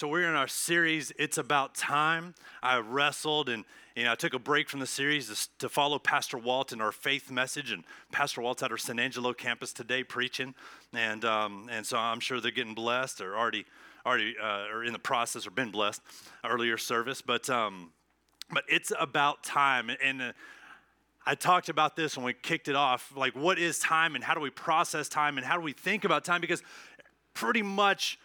So we're in our series, It's About Time. I wrestled and you know, I took a break from the series to, follow Pastor Walt in our faith message. And Pastor Walt's at our San Angelo campus today preaching. And, um, and so I'm sure they're getting blessed or already, already uh, or in the process or been blessed earlier service. But, um, but it's about time. And uh, I talked about this when we kicked it off. Like, what is time and how do we process time and how do we think about time? Because pretty much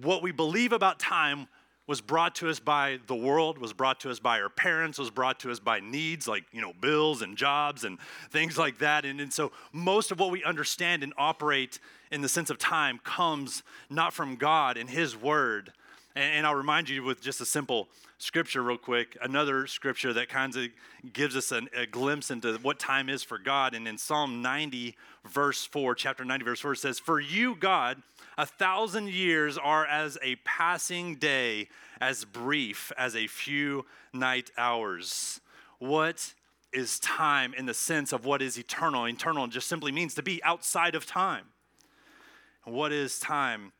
what we believe about time was brought to us by the world, was brought to us by our parents, was brought to us by needs like, you know, bills and jobs and things like that. And, and so most of what we understand and operate in the sense of time comes not from God and His Word. And, I'll remind you with just a simple scripture, real quick, another scripture that kind of gives us an, a glimpse into what time is for God. And in Psalm 90, verse 4, chapter 90, verse 4, it says, For you, God, a thousand years are as a passing day, as brief as a few night hours. What is time in the sense of what is eternal? Eternal just simply means to be outside of time. What is time?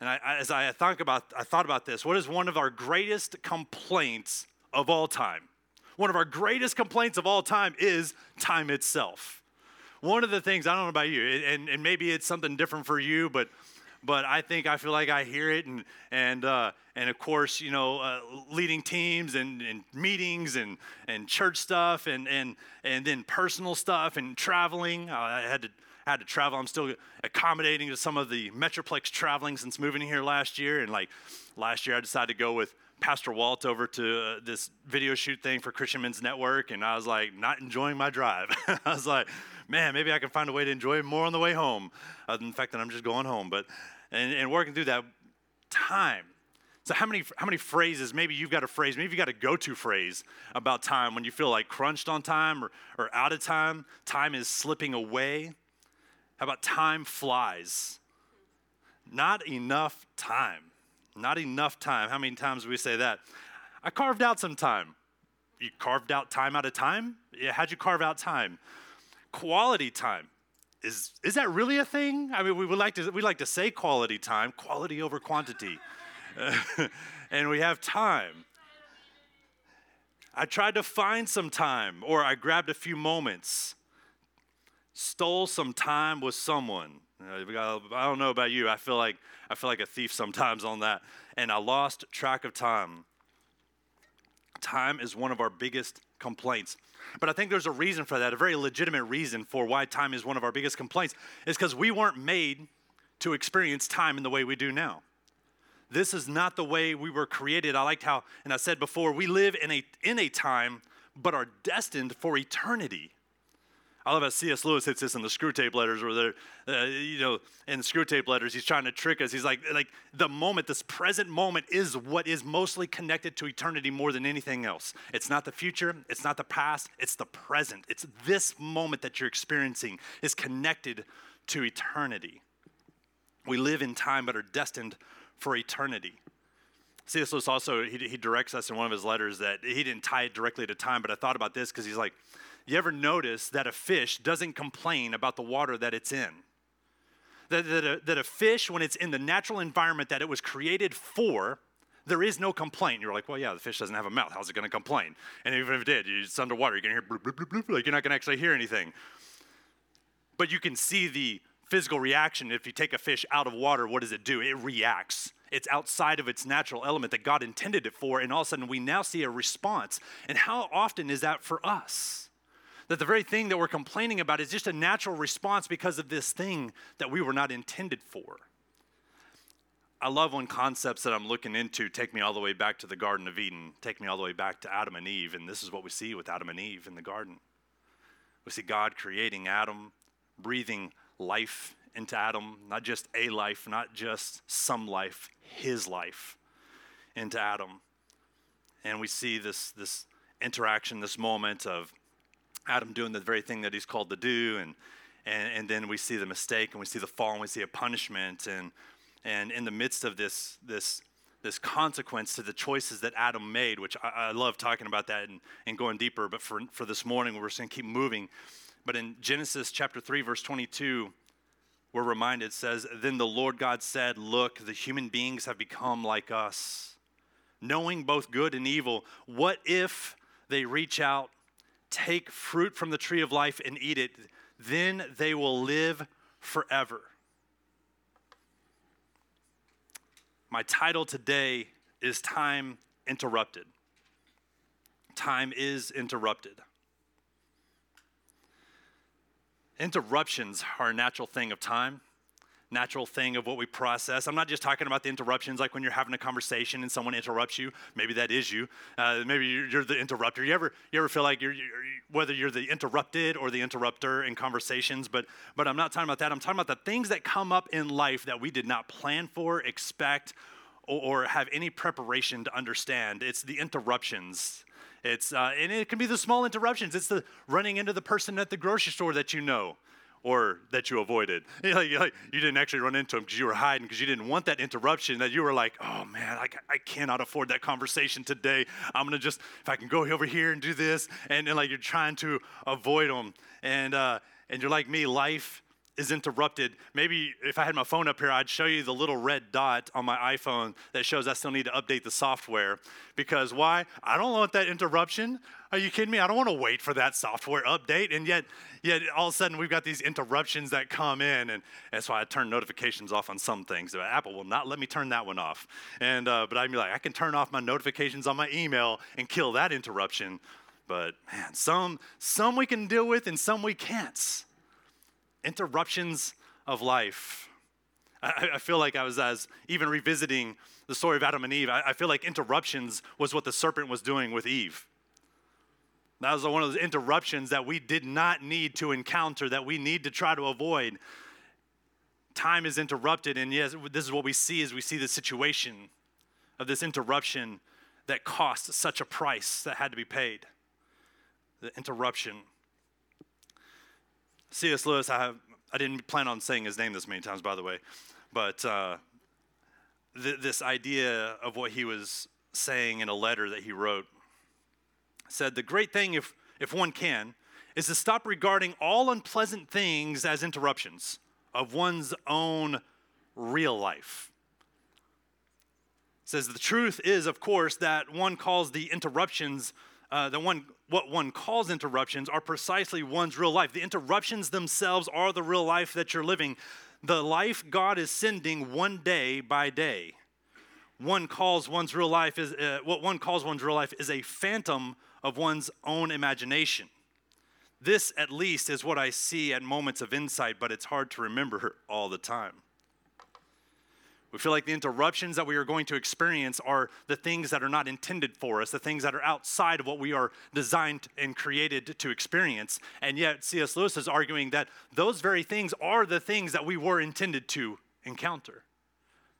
And I, as I thought about, I thought about this. What is one of our greatest complaints of all time? One of our greatest complaints of all time is time itself. One of the things I don't know about you, and, and maybe it's something different for you, but but I think I feel like I hear it, and and uh, and of course, you know, uh, leading teams and, and meetings and and church stuff, and and and then personal stuff and traveling. I had to had to travel. I'm still accommodating to some of the Metroplex traveling since moving here last year, and like last year, I decided to go with Pastor Walt over to uh, this video shoot thing for Christian Men's Network, and I was like, not enjoying my drive. I was like, man, maybe I can find a way to enjoy more on the way home, other than the fact that I'm just going home. But and, and working through that time. So how many how many phrases? Maybe you've got a phrase. Maybe you've got a go-to phrase about time when you feel like crunched on time or, or out of time. Time is slipping away. How about time flies? Not enough time. Not enough time. How many times do we say that? I carved out some time. You carved out time out of time? Yeah, how'd you carve out time? Quality time. Is, is that really a thing? I mean, we would like to, we like to say quality time, quality over quantity. and we have time. I tried to find some time, or I grabbed a few moments, stole some time with someone. I don't know about you. I feel like I feel like a thief sometimes on that, and I lost track of time. Time is one of our biggest complaints. But I think there's a reason for that, a very legitimate reason for why time is one of our biggest complaints, is because we weren't made to experience time in the way we do now. This is not the way we were created. I liked how, and I said before, we live in a, in a time, but are destined for eternity. I love how C.S. Lewis hits this in the Screwtape Letters, where they're, uh, you know, in Screwtape Letters, he's trying to trick us. He's like, like the moment, this present moment, is what is mostly connected to eternity more than anything else. It's not the future, it's not the past, it's the present. It's this moment that you're experiencing is connected to eternity. We live in time, but are destined for eternity. C.S. Lewis also he, he directs us in one of his letters that he didn't tie it directly to time, but I thought about this because he's like you ever notice that a fish doesn't complain about the water that it's in? That, that, a, that a fish, when it's in the natural environment that it was created for, there is no complaint. You're like, well, yeah, the fish doesn't have a mouth. How's it going to complain? And even if it did, it's underwater. You're going to hear bloop, bloop, bloop, bloop, like you're not going to actually hear anything. But you can see the physical reaction. If you take a fish out of water, what does it do? It reacts. It's outside of its natural element that God intended it for. And all of a sudden, we now see a response. And how often is that for us? That the very thing that we're complaining about is just a natural response because of this thing that we were not intended for. I love when concepts that I'm looking into take me all the way back to the Garden of Eden, take me all the way back to Adam and Eve, and this is what we see with Adam and Eve in the garden. We see God creating Adam, breathing life into Adam, not just a life, not just some life, his life into Adam. And we see this, this interaction, this moment of Adam doing the very thing that he's called to do, and, and, and then we see the mistake, and we see the fall, and we see a punishment, and, and in the midst of this, this, this consequence to the choices that Adam made, which I, I love talking about that and, and going deeper, but for, for this morning, we're just going to keep moving. But in Genesis chapter 3, verse 22, we're reminded it says, Then the Lord God said, Look, the human beings have become like us, knowing both good and evil. What if they reach out, take fruit from the tree of life, and eat it? Then they will live forever. My title today is Time Interrupted. Time is interrupted. Interruptions are a natural thing of time, natural thing of what we process. I'm not just talking about the interruptions like when you're having a conversation and someone interrupts you. Maybe that is you. Uh, maybe you're the interrupter. You ever, you ever feel like you're, you're, whether you're the interrupted or the interrupter in conversations, but, but I'm not talking about that. I'm talking about the things that come up in life that we did not plan for, expect, or, or have any preparation to understand. It's the interruptions it's, uh, and it can be the small interruptions. It's the running into the person at the grocery store that you know or that you avoided. You, you didn't actually run into them because you were hiding because you didn't want that interruption that you were like, oh man, I, I cannot afford that conversation today. I'm going to just, if I can go over here and do this. And, and like you're trying to avoid them. And, uh, and you're like me, life is interrupted. Maybe if I had my phone up here, I'd show you the little red dot on my iPhone that shows I still need to update the software. Because why? I don't want that interruption. Are you kidding me? I don't want to wait for that software update. And yet, yet all of a sudden we've got these interruptions that come in, and that's why I turn notifications off on some things. But Apple will not let me turn that one off. And uh, but I'd be like, I can turn off my notifications on my email and kill that interruption. But man, some some we can deal with, and some we can't interruptions of life. I, I, feel like I was as even revisiting the story of Adam and Eve. I, I feel like interruptions was what the serpent was doing with Eve. That was one of those interruptions that we did not need to encounter, that we need to try to avoid. Time is interrupted, and yes, this is what we see as we see the situation of this interruption that cost such a price that had to be paid. The interruption. C.S. Lewis, I, have, I didn't plan on saying his name this many times, by the way, but uh, th- this idea of what he was saying in a letter that he wrote said the great thing, if, if one can, is to stop regarding all unpleasant things as interruptions of one's own real life. says the truth is, of course, that one calls the interruptions uh, the one what one calls interruptions are precisely one's real life. The interruptions themselves are the real life that you're living. The life God is sending one day by day. One calls one's real life is uh, what one calls one's real life is a phantom of one's own imagination. This, at least, is what I see at moments of insight, but it's hard to remember all the time. We feel like the interruptions that we are going to experience are the things that are not intended for us, the things that are outside of what we are designed and created to experience. And yet, C.S. Lewis is arguing that those very things are the things that we were intended to encounter.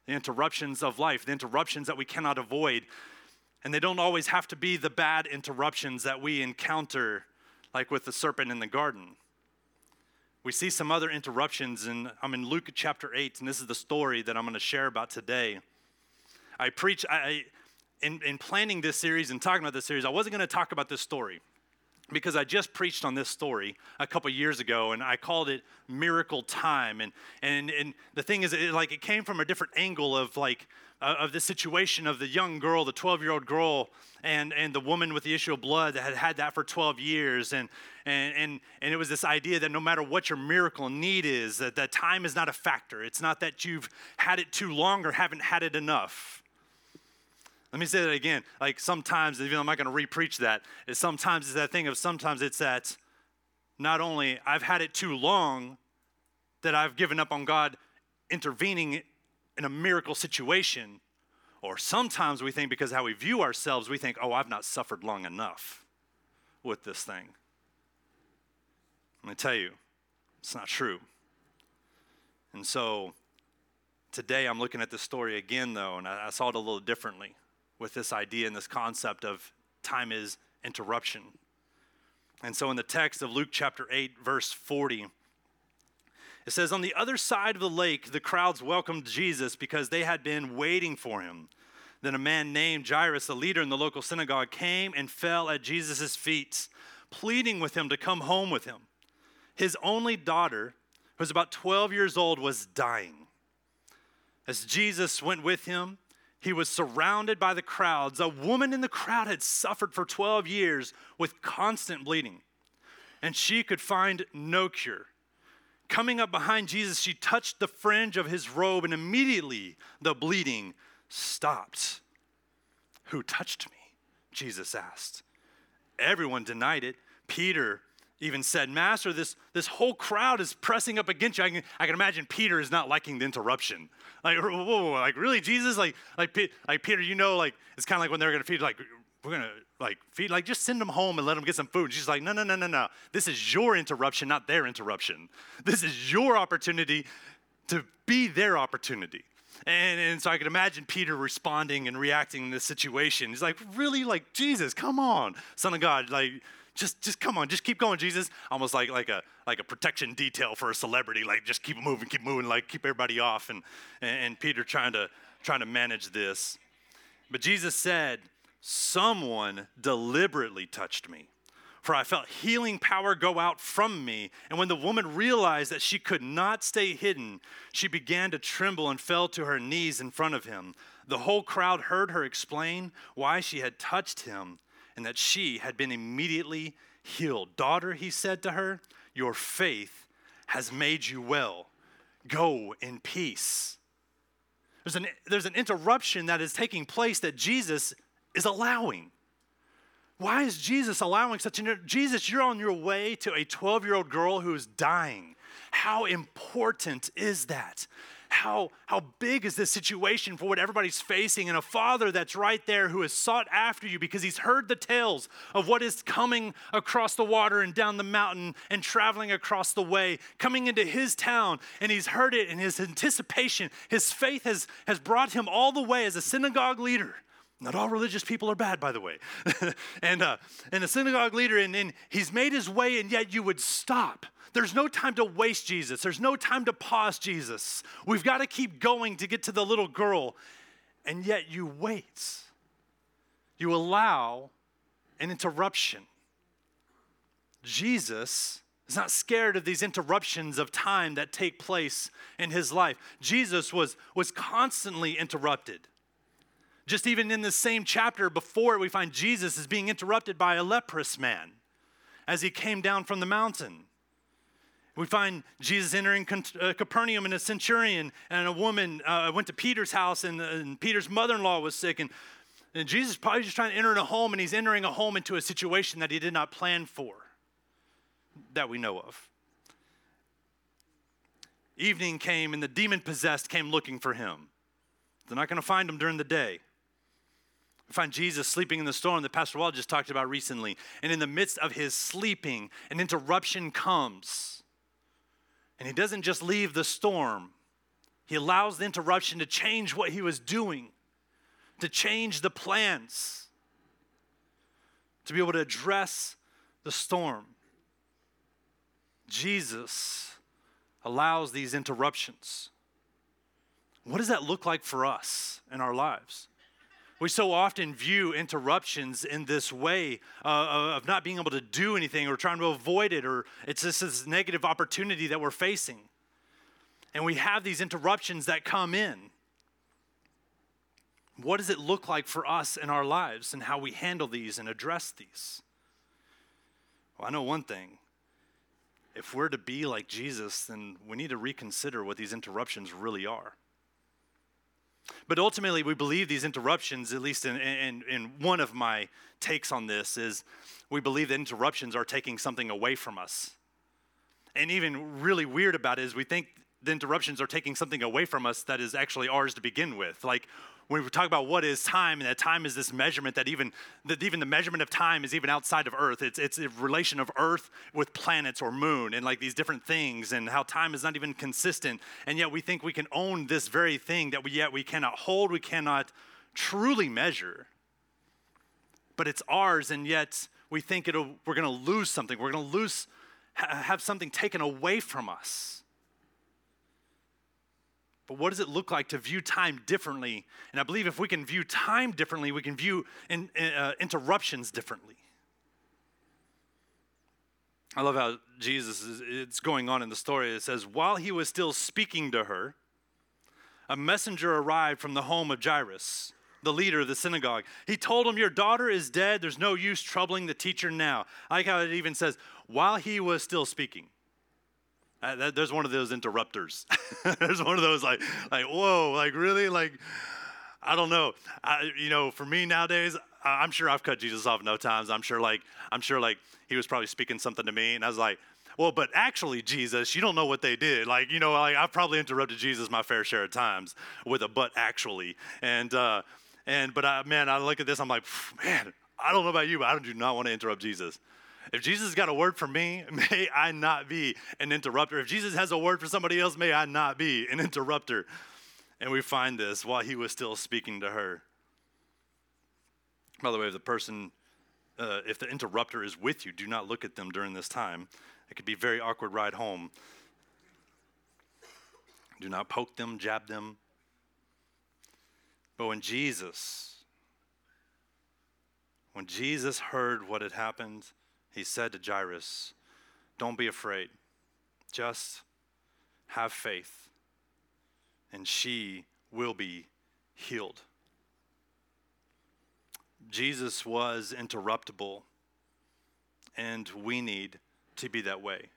The interruptions of life, the interruptions that we cannot avoid. And they don't always have to be the bad interruptions that we encounter, like with the serpent in the garden. We see some other interruptions, and I'm in Luke chapter 8, and this is the story that I'm going to share about today. I preach, I, in, in planning this series and talking about this series, I wasn't going to talk about this story because I just preached on this story a couple years ago, and I called it Miracle Time. And, and, and the thing is, it, like, it came from a different angle of like, uh, of the situation of the young girl, the 12 year old girl, and, and the woman with the issue of blood that had had that for 12 years. And, and, and, and it was this idea that no matter what your miracle need is, that, that time is not a factor. It's not that you've had it too long or haven't had it enough. Let me say that again. Like sometimes, even though I'm not going to re-preach that, sometimes it's that thing of sometimes it's that not only I've had it too long that I've given up on God intervening in a miracle situation. Or sometimes we think because how we view ourselves, we think, oh, I've not suffered long enough with this thing. Let me tell you, it's not true. And so today I'm looking at this story again, though, and I, I saw it a little differently with this idea and this concept of time is interruption. And so in the text of Luke chapter 8, verse 40, it says, On the other side of the lake, the crowds welcomed Jesus because they had been waiting for him. Then a man named Jairus, the leader in the local synagogue, came and fell at Jesus' feet, pleading with him to come home with him. His only daughter, who was about 12 years old, was dying. As Jesus went with him, he was surrounded by the crowds. A woman in the crowd had suffered for 12 years with constant bleeding, and she could find no cure. Coming up behind Jesus, she touched the fringe of his robe, and immediately the bleeding stopped. Who touched me? Jesus asked. Everyone denied it. Peter even said, Master, this, this whole crowd is pressing up against you. I can, I can imagine Peter is not liking the interruption. Like, whoa, whoa, like really, Jesus? Like, like, like Peter, you know, like, it's kind of like when they're going to feed, like, we're to, like, feed, like, just send them home and let them get some food. she's like, no, no, no, no, no. This is your interruption, not their interruption. This is your opportunity to be their opportunity. And, and so I could imagine Peter responding and reacting in this situation. He's like, really? Like, Jesus, come on, Son of God. Like, just just come on just keep going jesus almost like like a like a protection detail for a celebrity like just keep moving keep moving like keep everybody off and and peter trying to trying to manage this but jesus said someone deliberately touched me for I felt healing power go out from me. And when the woman realized that she could not stay hidden, she began to tremble and fell to her knees in front of him. The whole crowd heard her explain why she had touched him and that she had been immediately healed. Daughter, he said to her, your faith has made you well. Go in peace. There's an, there's an interruption that is taking place that Jesus is allowing. Why is Jesus allowing such an Jesus, you're on your way to a 12 year old girl who is dying. How important is that? how, how big is this situation for what everybody's facing, and a father that's right there who has sought after you because he's heard the tales of what is coming across the water and down the mountain and traveling across the way, coming into his town, and he's heard it in his anticipation. His faith has, has brought him all the way as a synagogue leader. Not all religious people are bad, by the way. and, uh, and a synagogue leader, and, and he's made his way, and yet you would stop there's no time to waste Jesus. There's no time to pause Jesus. We've got to keep going to get to the little girl. And yet you wait. You allow an interruption. Jesus is not scared of these interruptions of time that take place in his life. Jesus was, was constantly interrupted. Just even in the same chapter before we find Jesus is being interrupted by a leprous man as he came down from the mountain. We find Jesus entering uh, Capernaum and a centurion and a woman uh, went to Peter's house and, and Peter's mother in law was sick. And, and Jesus probably just trying to enter in a home and he's entering a home into a situation that he did not plan for, that we know of. Evening came and the demon possessed came looking for him. They're not going to find him during the day. Find Jesus sleeping in the storm that Pastor Walt just talked about recently. And in the midst of his sleeping, an interruption comes and he doesn't just leave the storm, he allows the interruption to change what he was doing, to change the plans, to be able to address the storm. Jesus allows these interruptions. What does that look like for us in our lives? We so often view interruptions in this way uh, of not being able to do anything or trying to avoid it, or it's just this negative opportunity that we're facing. And we have these interruptions that come in. What does it look like for us in our lives and how we handle these and address these? Well, I know one thing. If we're to be like Jesus, then we need to reconsider what these interruptions really are. But ultimately, we believe these interruptions, at least in, in, in one of my takes on this, is we believe that interruptions are taking something away from us. And even really weird about it is we think the interruptions are taking something away from us that is actually ours to begin with. Like when we talk about what is time, and that time is this measurement that even that even the measurement of time is even outside of Earth. It's it's a relation of Earth with planets or moon and like these different things, and how time is not even consistent. And yet we think we can own this very thing that we yet we cannot hold, we cannot truly measure. But it's ours, and yet we think it'll, we're going to lose something. We're going to lose, have something taken away from us. But what does it look like to view time differently? And I believe if we can view time differently, we can view in, uh, interruptions differently. I love how Jesus is it's going on in the story. It says, while he was still speaking to her, a messenger arrived from the home of Jairus, the leader of the synagogue. He told him, Your daughter is dead. There's no use troubling the teacher now. I like how it even says, while he was still speaking. That, there's one of those interrupters. there's one of those like, like, whoa, like really, like, I don't know. I, you know, for me nowadays, I'm sure I've cut Jesus off no times. I'm sure like, I'm sure like he was probably speaking something to me, and I was like, well, but actually, Jesus, you don't know what they did. Like, you know, like I've probably interrupted Jesus my fair share of times with a but actually, and uh, and but I, man, I look at this, I'm like, man, I don't know about you, but I do not want to interrupt Jesus. If Jesus has got a word for me, may I not be an interrupter. If Jesus has a word for somebody else, may I not be an interrupter. And we find this while he was still speaking to her. By the way, if the person, uh, if the interrupter is with you, do not look at them during this time. It could be a very awkward ride home. Do not poke them, jab them. But when Jesus, when Jesus heard what had happened, he said to Jairus, Don't be afraid, just have faith, and she will be healed. Jesus was interruptible, and we need to be that way.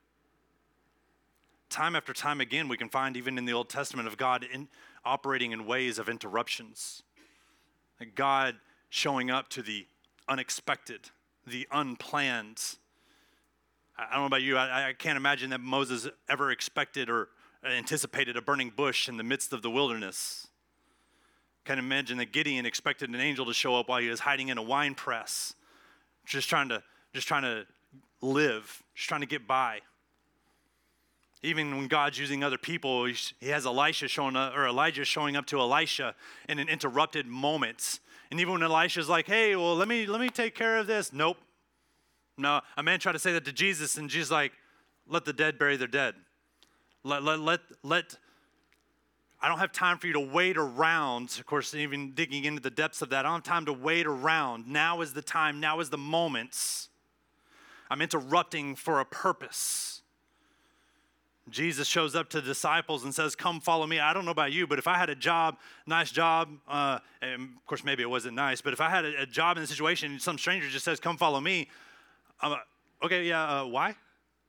Time after time again, we can find even in the Old Testament of God in, operating in ways of interruptions. God showing up to the unexpected the unplanned. I don't know about you, I, I can't imagine that Moses ever expected or anticipated a burning bush in the midst of the wilderness. Can't imagine that Gideon expected an angel to show up while he was hiding in a wine press, just trying to, just trying to live, just trying to get by. Even when God's using other people, he has Elisha showing up, or Elijah showing up to Elisha in an interrupted moment and even when Elisha's like, hey, well, let me let me take care of this. Nope. No, a man tried to say that to Jesus, and Jesus like, let the dead bury their dead. Let let let let I don't have time for you to wait around. Of course, even digging into the depths of that, I don't have time to wait around. Now is the time, now is the moment. I'm interrupting for a purpose. Jesus shows up to the disciples and says, Come follow me. I don't know about you, but if I had a job, nice job, uh, and of course, maybe it wasn't nice, but if I had a, a job in the situation and some stranger just says, Come follow me, I'm like, okay, yeah, uh, why?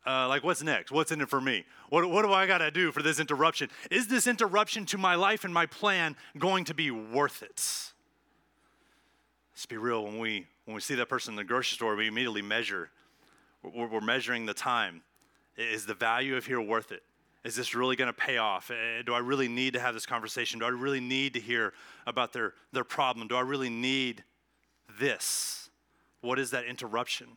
Uh, like, what's next? What's in it for me? What, what do I got to do for this interruption? Is this interruption to my life and my plan going to be worth it? Let's be real. When we when we see that person in the grocery store, we immediately measure. We're, we're measuring the time is the value of here worth it? Is this really going to pay off? Eh, do I really need to have this conversation? Do I really need to hear about their, their problem? Do I really need this? What is that interruption?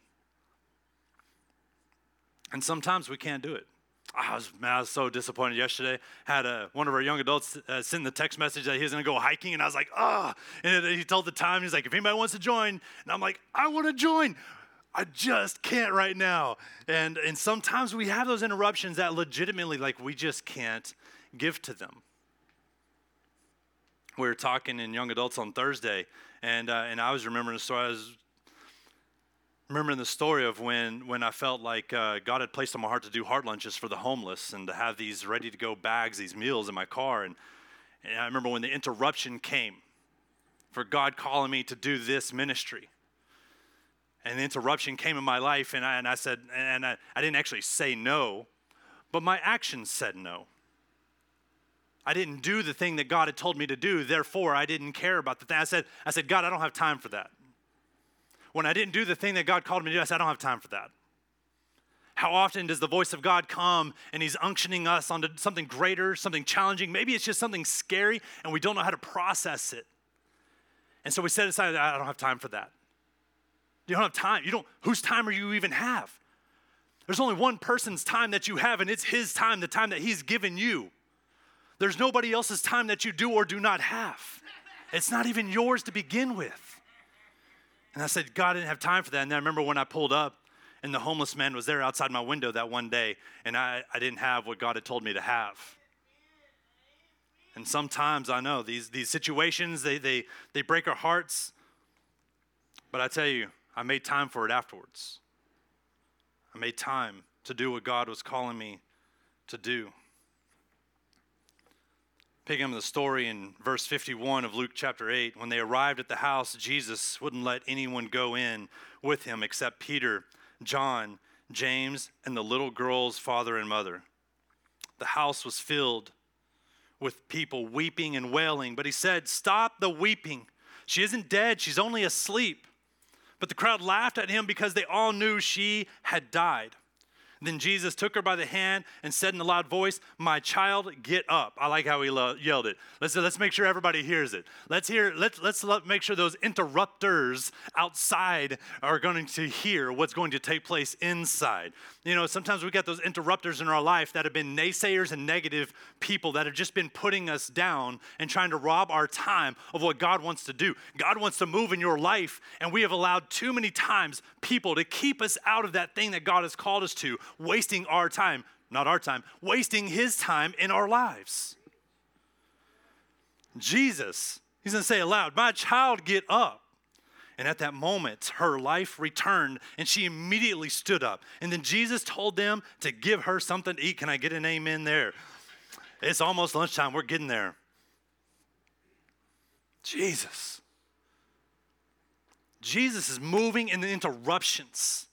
And sometimes we can't do it. I was, man, I was so disappointed yesterday. Had a, one of our young adults uh, send the text message that he was going to go hiking, and I was like, ah. Oh. And he told the time, he's like, if anybody wants to join, and I'm like, I want to join. I just can't right now. And, and sometimes we have those interruptions that legitimately, like, we just can't give to them. We were talking in young adults on Thursday, and, uh, and I was remembering the story. I was remembering the story of when, when I felt like uh, God had placed on my heart to do heart lunches for the homeless and to have these ready to go bags, these meals in my car. And, and I remember when the interruption came for God calling me to do this ministry and the interruption came in my life, and I, and I said, and I, I didn't actually say no, but my actions said no. I didn't do the thing that God had told me to do, therefore I didn't care about the thing. I said, I said, God, I don't have time for that. When I didn't do the thing that God called me to do, I said, I don't have time for that. How often does the voice of God come and He's unctioning us onto something greater, something challenging? Maybe it's just something scary and we don't know how to process it. And so we set aside, I don't have time for that. You don't have time. You don't, whose time are you even have? There's only one person's time that you have, and it's his time, the time that he's given you. There's nobody else's time that you do or do not have. It's not even yours to begin with. And I said, God, I didn't have time for that. And I remember when I pulled up, and the homeless man was there outside my window that one day, and I, I didn't have what God had told me to have. And sometimes I know these, these situations, they, they, they break our hearts. But I tell you, I made time for it afterwards. I made time to do what God was calling me to do. Picking up the story in verse 51 of Luke chapter 8, when they arrived at the house, Jesus wouldn't let anyone go in with him except Peter, John, James, and the little girl's father and mother. The house was filled with people weeping and wailing, but he said, Stop the weeping. She isn't dead, she's only asleep. But the crowd laughed at him because they all knew she had died. Then Jesus took her by the hand and said in a loud voice, My child, get up. I like how he lo- yelled it. Let's, let's make sure everybody hears it. Let's hear, let's, let's let, make sure those interrupters outside are going to hear what's going to take place inside. You know, sometimes we get those interrupters in our life that have been naysayers and negative people that have just been putting us down and trying to rob our time of what God wants to do. God wants to move in your life, and we have allowed too many times people to keep us out of that thing that God has called us to wasting our time, not our time, wasting his time in our lives. Jesus, he's gonna say aloud, My child, get up. And at that moment, her life returned and she immediately stood up. And then Jesus told them to give her something to eat. Can I get an amen there? It's almost lunchtime. We're getting there. Jesus. Jesus is moving in the interruptions.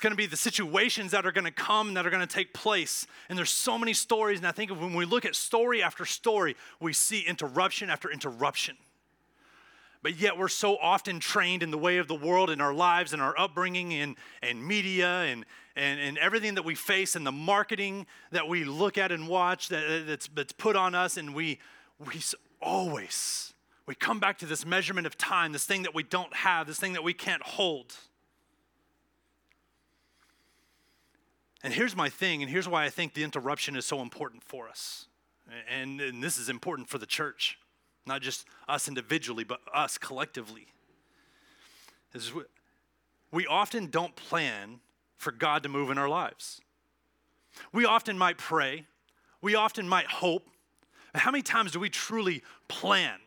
It's going to be the situations that are going to come that are going to take place. And there's so many stories. And I think when we look at story after story, we see interruption after interruption. But yet we're so often trained in the way of the world in our lives and our upbringing and, and media and, and, and everything that we face and the marketing that we look at and watch that, that's, that's put on us. And we, we always, we come back to this measurement of time, this thing that we don't have, this thing that we can't hold. And here's my thing, and here's why I think the interruption is so important for us. And, and this is important for the church, not just us individually, but us collectively. Is we often don't plan for God to move in our lives. We often might pray, we often might hope. How many times do we truly plan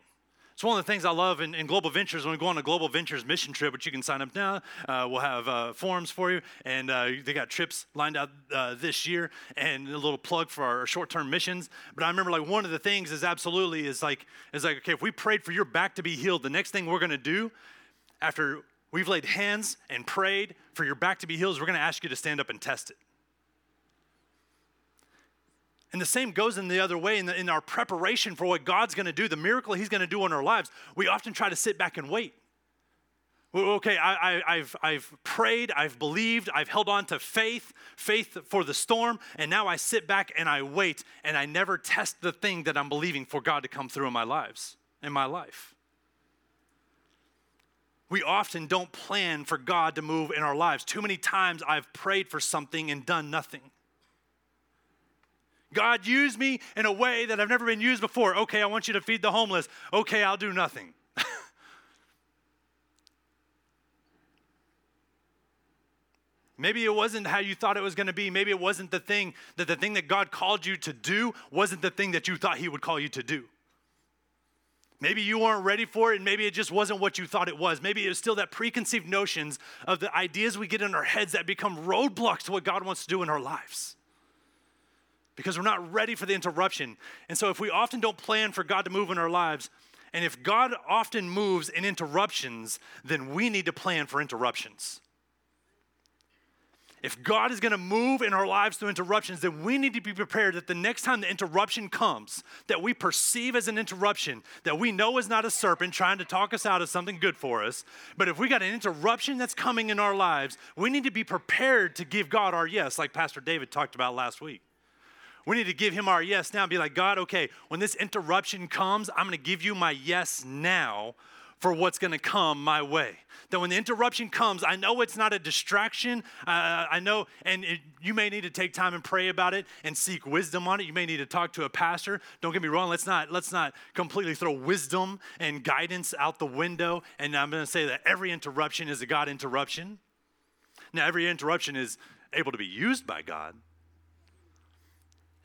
it's one of the things I love in, in, Global Ventures when we go on a Global Ventures mission trip, which you can sign up now. Uh, we'll have uh, forums for you, and uh, they got trips lined out uh, this year, and a little plug for our short-term missions. But I remember like one of the things is absolutely is like is like okay, if we prayed for your back to be healed, the next thing we're going to do after we've laid hands and prayed for your back to be healed is we're going to ask you to stand up and test it. And the same goes in the other way in, the, in our preparation for what God's going to do, the miracle He's going to do in our lives. We often try to sit back and wait. Okay, I, have I've prayed, I've believed, I've held on to faith, faith for the storm, and now I sit back and I wait, and I never test the thing that I'm believing for God to come through in my lives, in my life. We often don't plan for God to move in our lives. Too many times I've prayed for something and done nothing. God, use me in a way that I've never been used before. Okay, I want you to feed the homeless. Okay, I'll do nothing. Maybe it wasn't how you thought it was going to be. Maybe it wasn't the thing that the thing that God called you to do wasn't the thing that you thought He would call you to do. Maybe you weren't ready for it, and maybe it just wasn't what you thought it was. Maybe it was still that preconceived notions of the ideas we get in our heads that become roadblocks to what God wants to do in our lives because we're not ready for the interruption. And so, if we often don't plan for God to move in our lives, and if God often moves in interruptions, then we need to plan for interruptions. If God is going to move in our lives through interruptions, then we need to be prepared that the next time the interruption comes, that we perceive as an interruption, that we know is not a serpent trying to talk us out of something good for us, but if we got an interruption that's coming in our lives, we need to be prepared to give God our yes, like Pastor David talked about last week. We need to give him our yes now and be like, God, okay, when this interruption comes, I'm going to give you my yes now for what's going to come my way. That when the interruption comes, I know it's not a distraction. Uh, I know, and it, you may need to take time and pray about it and seek wisdom on it. You may need to talk to a pastor. Don't get me wrong. Let's not let's not completely throw wisdom and guidance out the window. And I'm going to say that every interruption is a God interruption. Now, every interruption is able to be used by God.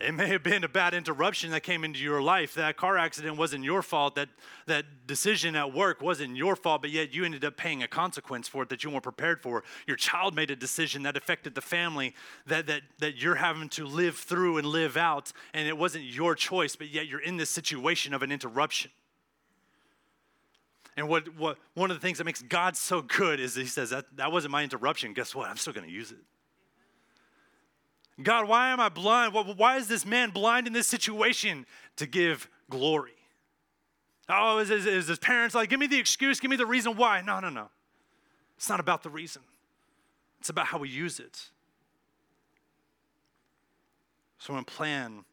It may have been a bad interruption that came into your life. That car accident wasn't your fault. That, that decision at work wasn't your fault, but yet you ended up paying a consequence for it that you weren't prepared for. Your child made a decision that affected the family that, that, that you're having to live through and live out, and it wasn't your choice, but yet you're in this situation of an interruption. And what, what, one of the things that makes God so good is He says, that, that wasn't my interruption. Guess what? I'm still going to use it. God, why am I blind? Why is this man blind in this situation? To give glory. Oh, is, is, is his parents like, give me the excuse, give me the reason why? No, no, no. It's not about the reason, it's about how we use it. So I'm going to plan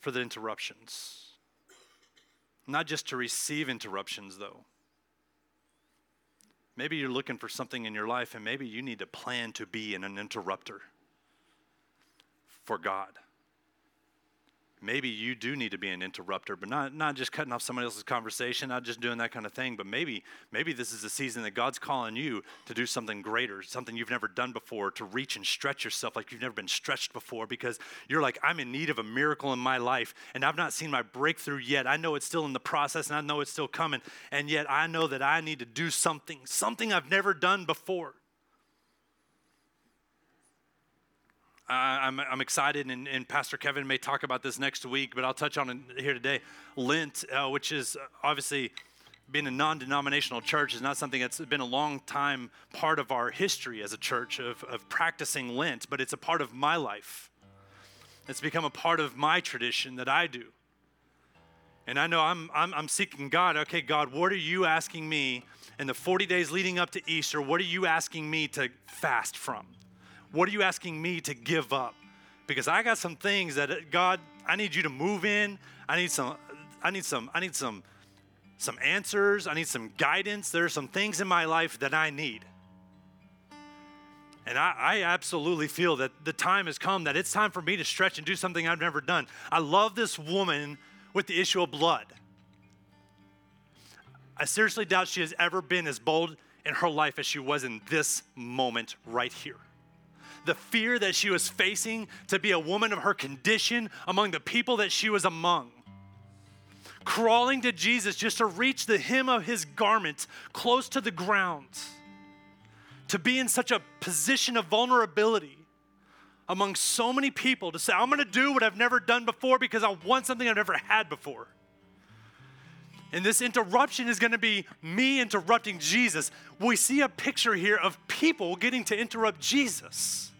for the interruptions. Not just to receive interruptions, though. Maybe you're looking for something in your life, and maybe you need to plan to be an interrupter for God. Maybe you do need to be an interrupter, but not, not just cutting off somebody else's conversation, not just doing that kind of thing, but maybe, maybe this is a season that God's calling you to do something greater, something you've never done before, to reach and stretch yourself like you've never been stretched before because you're like, I'm in need of a miracle in my life, and I've not seen my breakthrough yet. I know it's still in the process, and I know it's still coming, and yet I know that I need to do something, something I've never done before. I'm, I'm excited, and, and, Pastor Kevin may talk about this next week, but I'll touch on it here today. Lent, uh, which is obviously being a non denominational church, is not something that's been a long time part of our history as a church of, of practicing Lent, but it's a part of my life. It's become a part of my tradition that I do. And I know I'm, I'm, I'm seeking God. Okay, God, what are you asking me in the 40 days leading up to Easter? What are you asking me to fast from? What are you asking me to give up? Because I got some things that uh, God, I need you to move in. I need some, I need some, I need some, some answers. I need some guidance. There are some things in my life that I need. And I, I, absolutely feel that the time has come that it's time for me to stretch and do something I've never done. I love this woman with the issue of blood. I seriously doubt she has ever been as bold in her life as she was in this moment right here the fear that she was facing to be a woman of her condition among the people that she was among. Crawling to Jesus just to reach the hem of his garment close to the ground. To be in such a position of vulnerability among so many people to say, I'm gonna do what I've never done before because I want something I've never had before. And this interruption is going to be me interrupting Jesus. We see a picture here of people getting to interrupt Jesus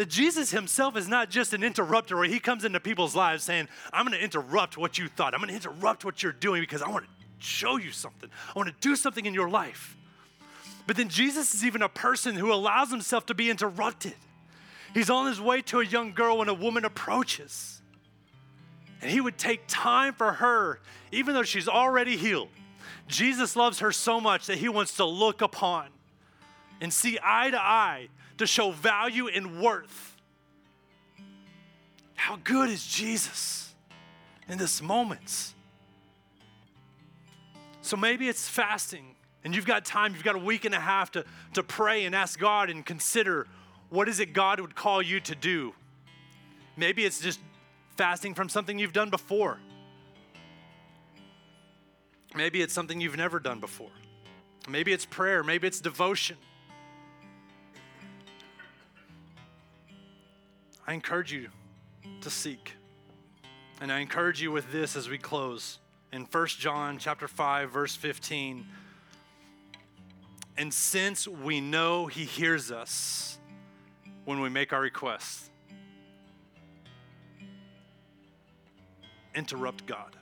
that Jesus himself is not just an interrupter where he comes into people's lives saying, I'm going to interrupt what you thought. I'm going to interrupt what you're doing because I want to show you something. I want to do something in your life. But then Jesus is even a person who allows himself to be interrupted. He's on his way to a young girl when a woman approaches. And he would take time for her, even though she's already healed. Jesus loves her so much that he wants to look upon and see eye to eye to show value and worth. How good is Jesus in this moment? So maybe it's fasting and you've got time, you've got a week and a half to, to pray and ask God and consider what is it God would call you to do. Maybe it's just fasting from something you've done before. Maybe it's something you've never done before. Maybe it's prayer, maybe it's devotion. I encourage you to seek. And I encourage you with this as we close. In 1 John chapter 5 verse 15, and since we know he hears us when we make our requests, interrupt God.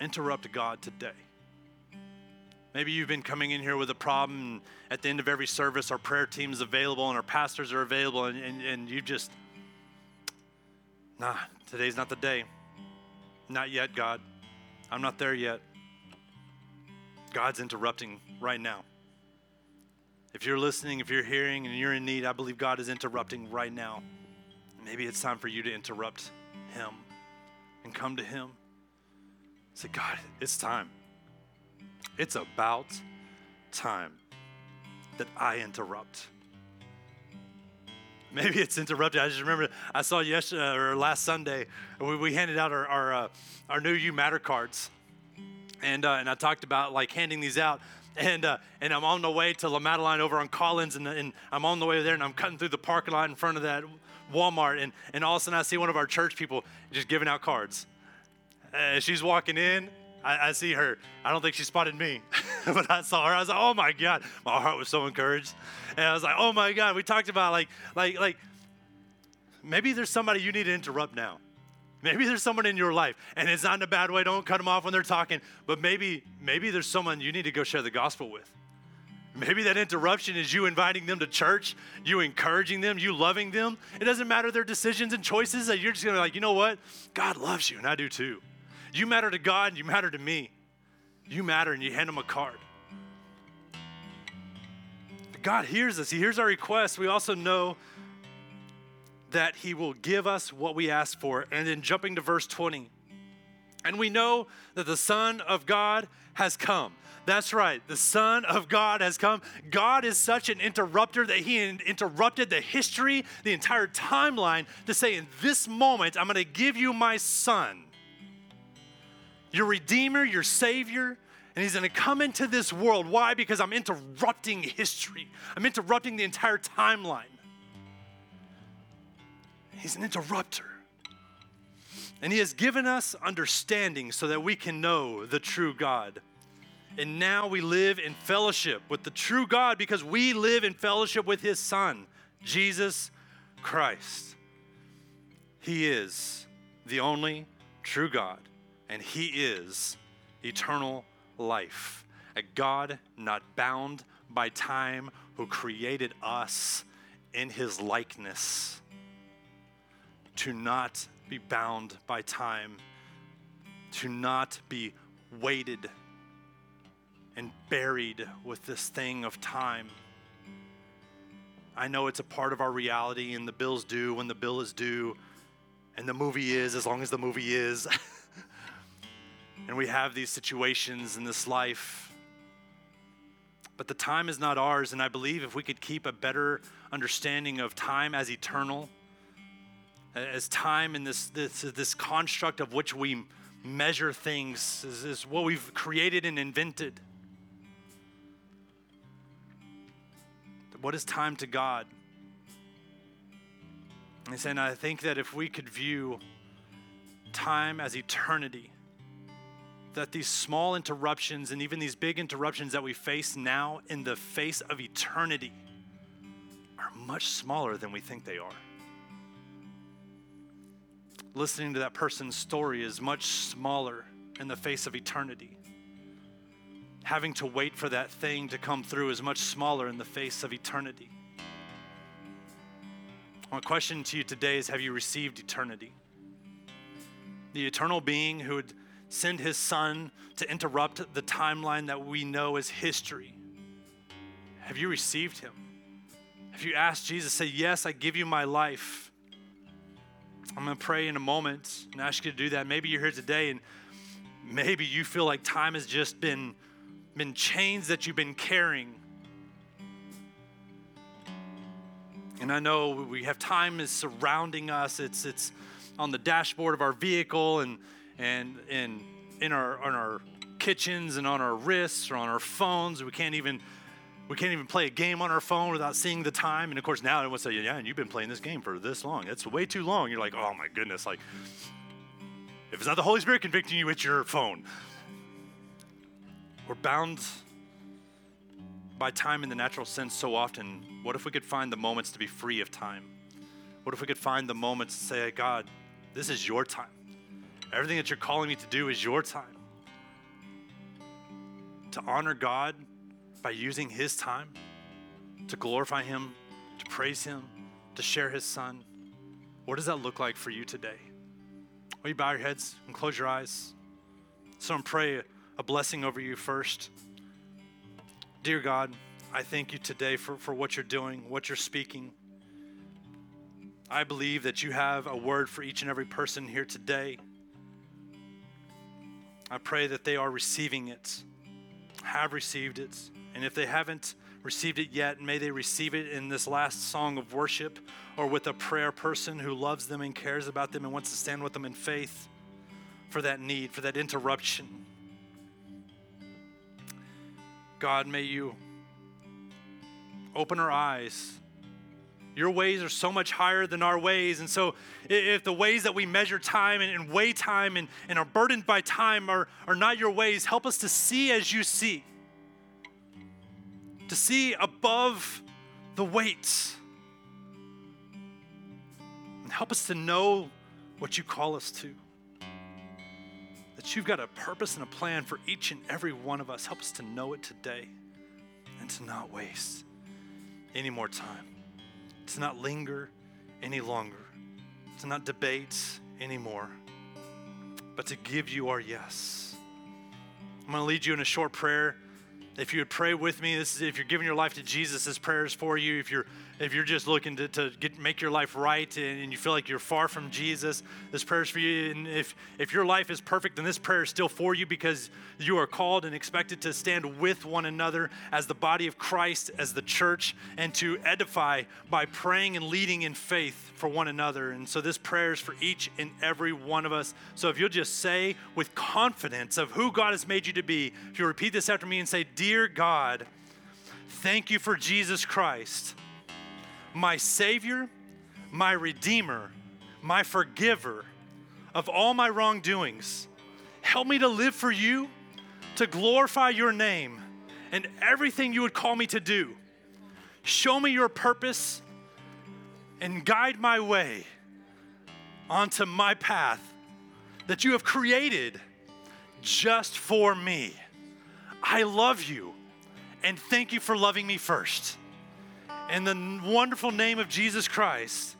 Interrupt God today. Maybe you've been coming in here with a problem, at the end of every service, our prayer team is available and our pastors are available, and, and, and you just, nah, today's not the day. Not yet, God. I'm not there yet. God's interrupting right now. If you're listening, if you're hearing, and you're in need, I believe God is interrupting right now. Maybe it's time for you to interrupt Him and come to Him. Say, God, it's time. It's about time that I interrupt. maybe it's interrupted. I just remember I saw yesterday or last Sunday we, we handed out our our, uh, our new You Matter cards, and uh, and I talked about like handing these out. And, uh, and I'm on the way to La Madeleine over on Collins, and, and I'm on the way there, and I'm cutting through the parking lot in front of that Walmart, and, and all of a sudden I see one of our church people just giving out cards. Uh, she's walking in, I, I, see her. I don't think she spotted me, but I saw her. I was like, oh my God. My heart was so encouraged. And I was like, oh my God. We talked about like, like, like, maybe there's somebody you need to interrupt now. Maybe there's someone in your life, and it's not in a bad way. Don't cut them off when they're talking. But maybe, maybe there's someone you need to go share the gospel with. Maybe that interruption is you inviting them to church, you encouraging them, you loving them. It doesn't matter their decisions and choices. That you're just gonna be like, you know what? God loves you, and I do too. You matter to God and you matter to me. You matter and you hand them a card. God hears us, He hears our requests. We also know that He will give us what we ask for. And then jumping to verse 20, and we know that the Son of God has come. That's right. The Son of God has come. God is such an interrupter that He interrupted the history, the entire timeline, to say, in this moment, I'm going to give you my Son your Redeemer, your Savior, and He's going to come into this world. Why? Because I'm interrupting history, I'm interrupting the entire timeline. He's an interrupter. And He has given us understanding so that we can know the true God. And now we live in fellowship with the true God because we live in fellowship with His Son, Jesus Christ. He is the only true God and He is eternal life. A God not bound by time who created us in His likeness. To not be bound by time, to not be weighted and buried with this thing of time. I know it's a part of our reality, and the bill's due when the bill is due, and the movie is as long as the movie is. And we have these situations in this life. But the time is not ours. And I believe if we could keep a better understanding of time as eternal, as time in this, this, this construct of which we measure things, is, is what we've created and invented. What is time to God? And saying, I think that if we could view time as eternity, that these small interruptions and even these big interruptions that we face now in the face of eternity are much smaller than we think they are. Listening to that person's story is much smaller in the face of eternity. Having to wait for that thing to come through is much smaller in the face of eternity. My question to you today is Have you received eternity? The eternal being who would send his son to interrupt the timeline that we know as history. Have you received him? Have you asked Jesus, say, Yes, I give you my life? I'm going to pray in a moment and ask you to do that. Maybe you're here today and maybe you feel like time has just been, been chains that you've been carrying. And I know we have time is surrounding us. It's, it's on the dashboard of our vehicle and and and in our on our kitchens and on our wrists or on our phones. We can't even we can't even play a game on our phone without seeing the time. And of course, now everyone say, "Yeah, and you've been playing this game for this long. It's way too long." You're like, "Oh my goodness!" Like, if it's not the Holy Spirit convicting you, it's your phone. We're bound by time in the natural sense so often. What if we could find the moments to be free of time? What if we could find the moments to say, "God, this is your time." Everything that you're calling me to do is your time. To honor God by using His time, to glorify Him, to praise Him, to share His Son. What does that look like for you today? Will you bow your heads and close your eyes? So pray a blessing over you first. Dear God, I thank you today for, for what you're doing, what you're speaking. I believe that you have a word for each and every person here today. I pray that they are receiving it, have received it. And if they haven't received it yet, may they receive it in this last song of worship or with a prayer person who loves them and cares about them and wants to stand with them in faith for that need, for that interruption. God, may you open our eyes. Your ways are so much higher than our ways. And so, if the ways that we measure time and, weigh time and, and are burdened by time are, are not your ways, help us to see as you see, to see above the weights. And help us to know what you call us to that you've got a purpose and a plan for each and every one of us. Help us to know it today and to not waste any more time, to not linger any longer, to not debate anymore, but to give you our yes. I'm going to lead you in a short prayer. If you would pray with me, this is if you're giving your life to Jesus, this prayer is for you. If you're if you're just looking to, to get, make your life right and, and, you feel like you're far from Jesus, this prayer is for you. And if, if your life is perfect, then this prayer is still for you because you are called and expected to stand with one another as the body of Christ, as the church, and to edify by praying and leading in faith for one another. And so this prayer is for each and every one of us. So if you'll just say with confidence of who God has made you to be, if you repeat this after me and say, Dear God, thank you for Jesus Christ my Savior, my Redeemer, my Forgiver of all my wrongdoings. Help me to live for you, to glorify your name and everything you would call me to do. Show me your purpose and guide my way onto my path that you have created just for me. I love you and thank you for loving me first. In the wonderful name of Jesus Christ.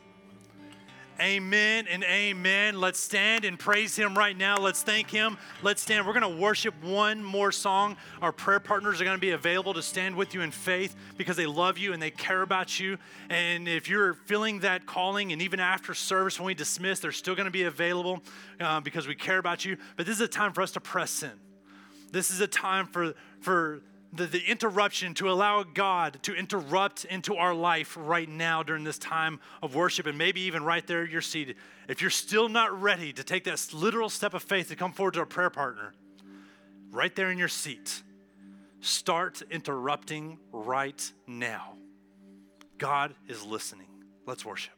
Amen and amen. Let's stand and praise Him right now. Let's thank Him. Let's stand. We're going to worship one more song. Our prayer partners are going to be available to stand with you in faith because they love you and they care about you. And if you're feeling that calling, and even after service when we dismiss, they're still going to be available uh, because we care about you. But this is a time for us to press in. This is a time for, for the, the interruption to allow God to interrupt into our life right now during this time of worship, and maybe even right there at your seat. If you're still not ready to take that literal step of faith to come forward to a prayer partner, right there in your seat, start interrupting right now. God is listening. Let's worship.